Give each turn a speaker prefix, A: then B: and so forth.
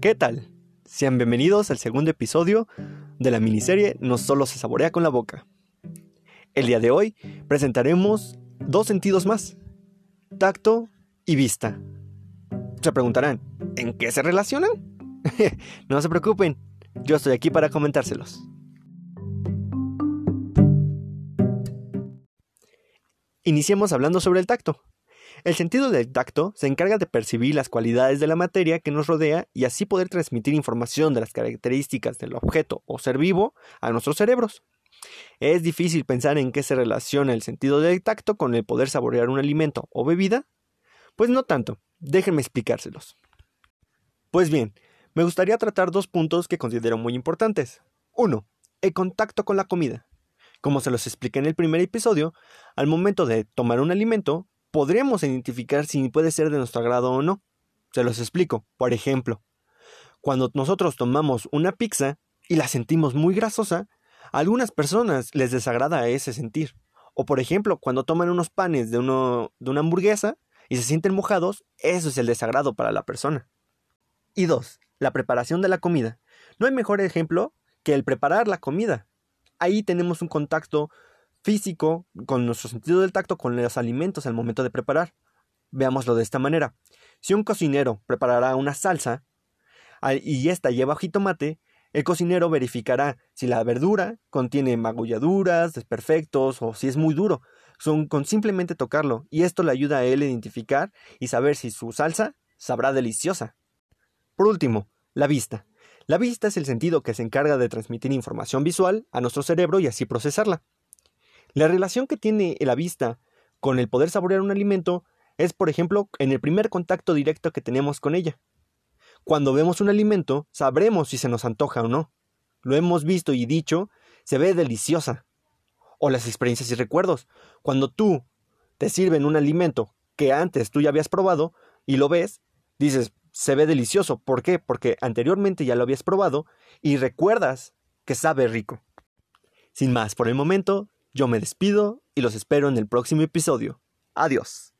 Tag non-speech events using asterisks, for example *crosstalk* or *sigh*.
A: ¿Qué tal? Sean bienvenidos al segundo episodio de la miniserie No solo se saborea con la boca. El día de hoy presentaremos dos sentidos más, tacto y vista. Se preguntarán, ¿en qué se relacionan? *laughs* no se preocupen, yo estoy aquí para comentárselos. Iniciemos hablando sobre el tacto. El sentido del tacto se encarga de percibir las cualidades de la materia que nos rodea y así poder transmitir información de las características del objeto o ser vivo a nuestros cerebros. ¿Es difícil pensar en qué se relaciona el sentido del tacto con el poder saborear un alimento o bebida? Pues no tanto, déjenme explicárselos. Pues bien, me gustaría tratar dos puntos que considero muy importantes. Uno, el contacto con la comida. Como se los expliqué en el primer episodio, al momento de tomar un alimento, podremos identificar si puede ser de nuestro agrado o no. Se los explico. Por ejemplo, cuando nosotros tomamos una pizza y la sentimos muy grasosa, a algunas personas les desagrada ese sentir. O por ejemplo, cuando toman unos panes de, de una hamburguesa y se sienten mojados, eso es el desagrado para la persona. Y dos, la preparación de la comida. No hay mejor ejemplo que el preparar la comida. Ahí tenemos un contacto físico, con nuestro sentido del tacto con los alimentos al momento de preparar. Veámoslo de esta manera. Si un cocinero preparará una salsa y esta lleva jitomate, el cocinero verificará si la verdura contiene magulladuras, desperfectos o si es muy duro, son con simplemente tocarlo, y esto le ayuda a él a identificar y saber si su salsa sabrá deliciosa. Por último, la vista. La vista es el sentido que se encarga de transmitir información visual a nuestro cerebro y así procesarla. La relación que tiene la vista con el poder saborear un alimento es, por ejemplo, en el primer contacto directo que tenemos con ella. Cuando vemos un alimento, sabremos si se nos antoja o no. Lo hemos visto y dicho, se ve deliciosa. O las experiencias y recuerdos. Cuando tú te sirven un alimento que antes tú ya habías probado y lo ves, dices, se ve delicioso. ¿Por qué? Porque anteriormente ya lo habías probado y recuerdas que sabe rico. Sin más por el momento, yo me despido y los espero en el próximo episodio. Adiós.